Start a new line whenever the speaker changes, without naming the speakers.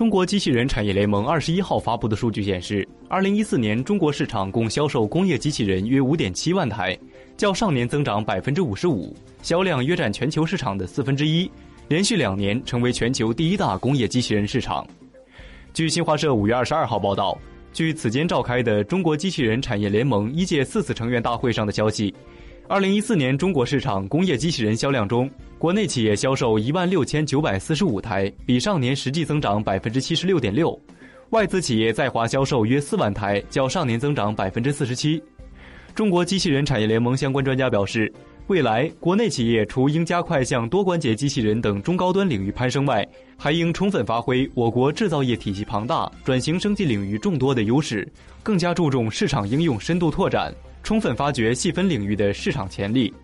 中国机器人产业联盟二十一号发布的数据显示，二零一四年中国市场共销售工业机器人约五点七万台，较上年增长百分之五十五，销量约占全球市场的四分之一，连续两年成为全球第一大工业机器人市场。据新华社五月二十二号报道，据此间召开的中国机器人产业联盟一届四次成员大会上的消息。二零一四年中国市场工业机器人销量中，国内企业销售一万六千九百四十五台，比上年实际增长百分之七十六点六；外资企业在华销售约四万台，较上年增长百分之四十七。中国机器人产业联盟相关专家表示，未来国内企业除应加快向多关节机器人等中高端领域攀升外，还应充分发挥我国制造业体系庞大、转型升级领域众多的优势，更加注重市场应用深度拓展。充分发掘细分领域的市场潜力。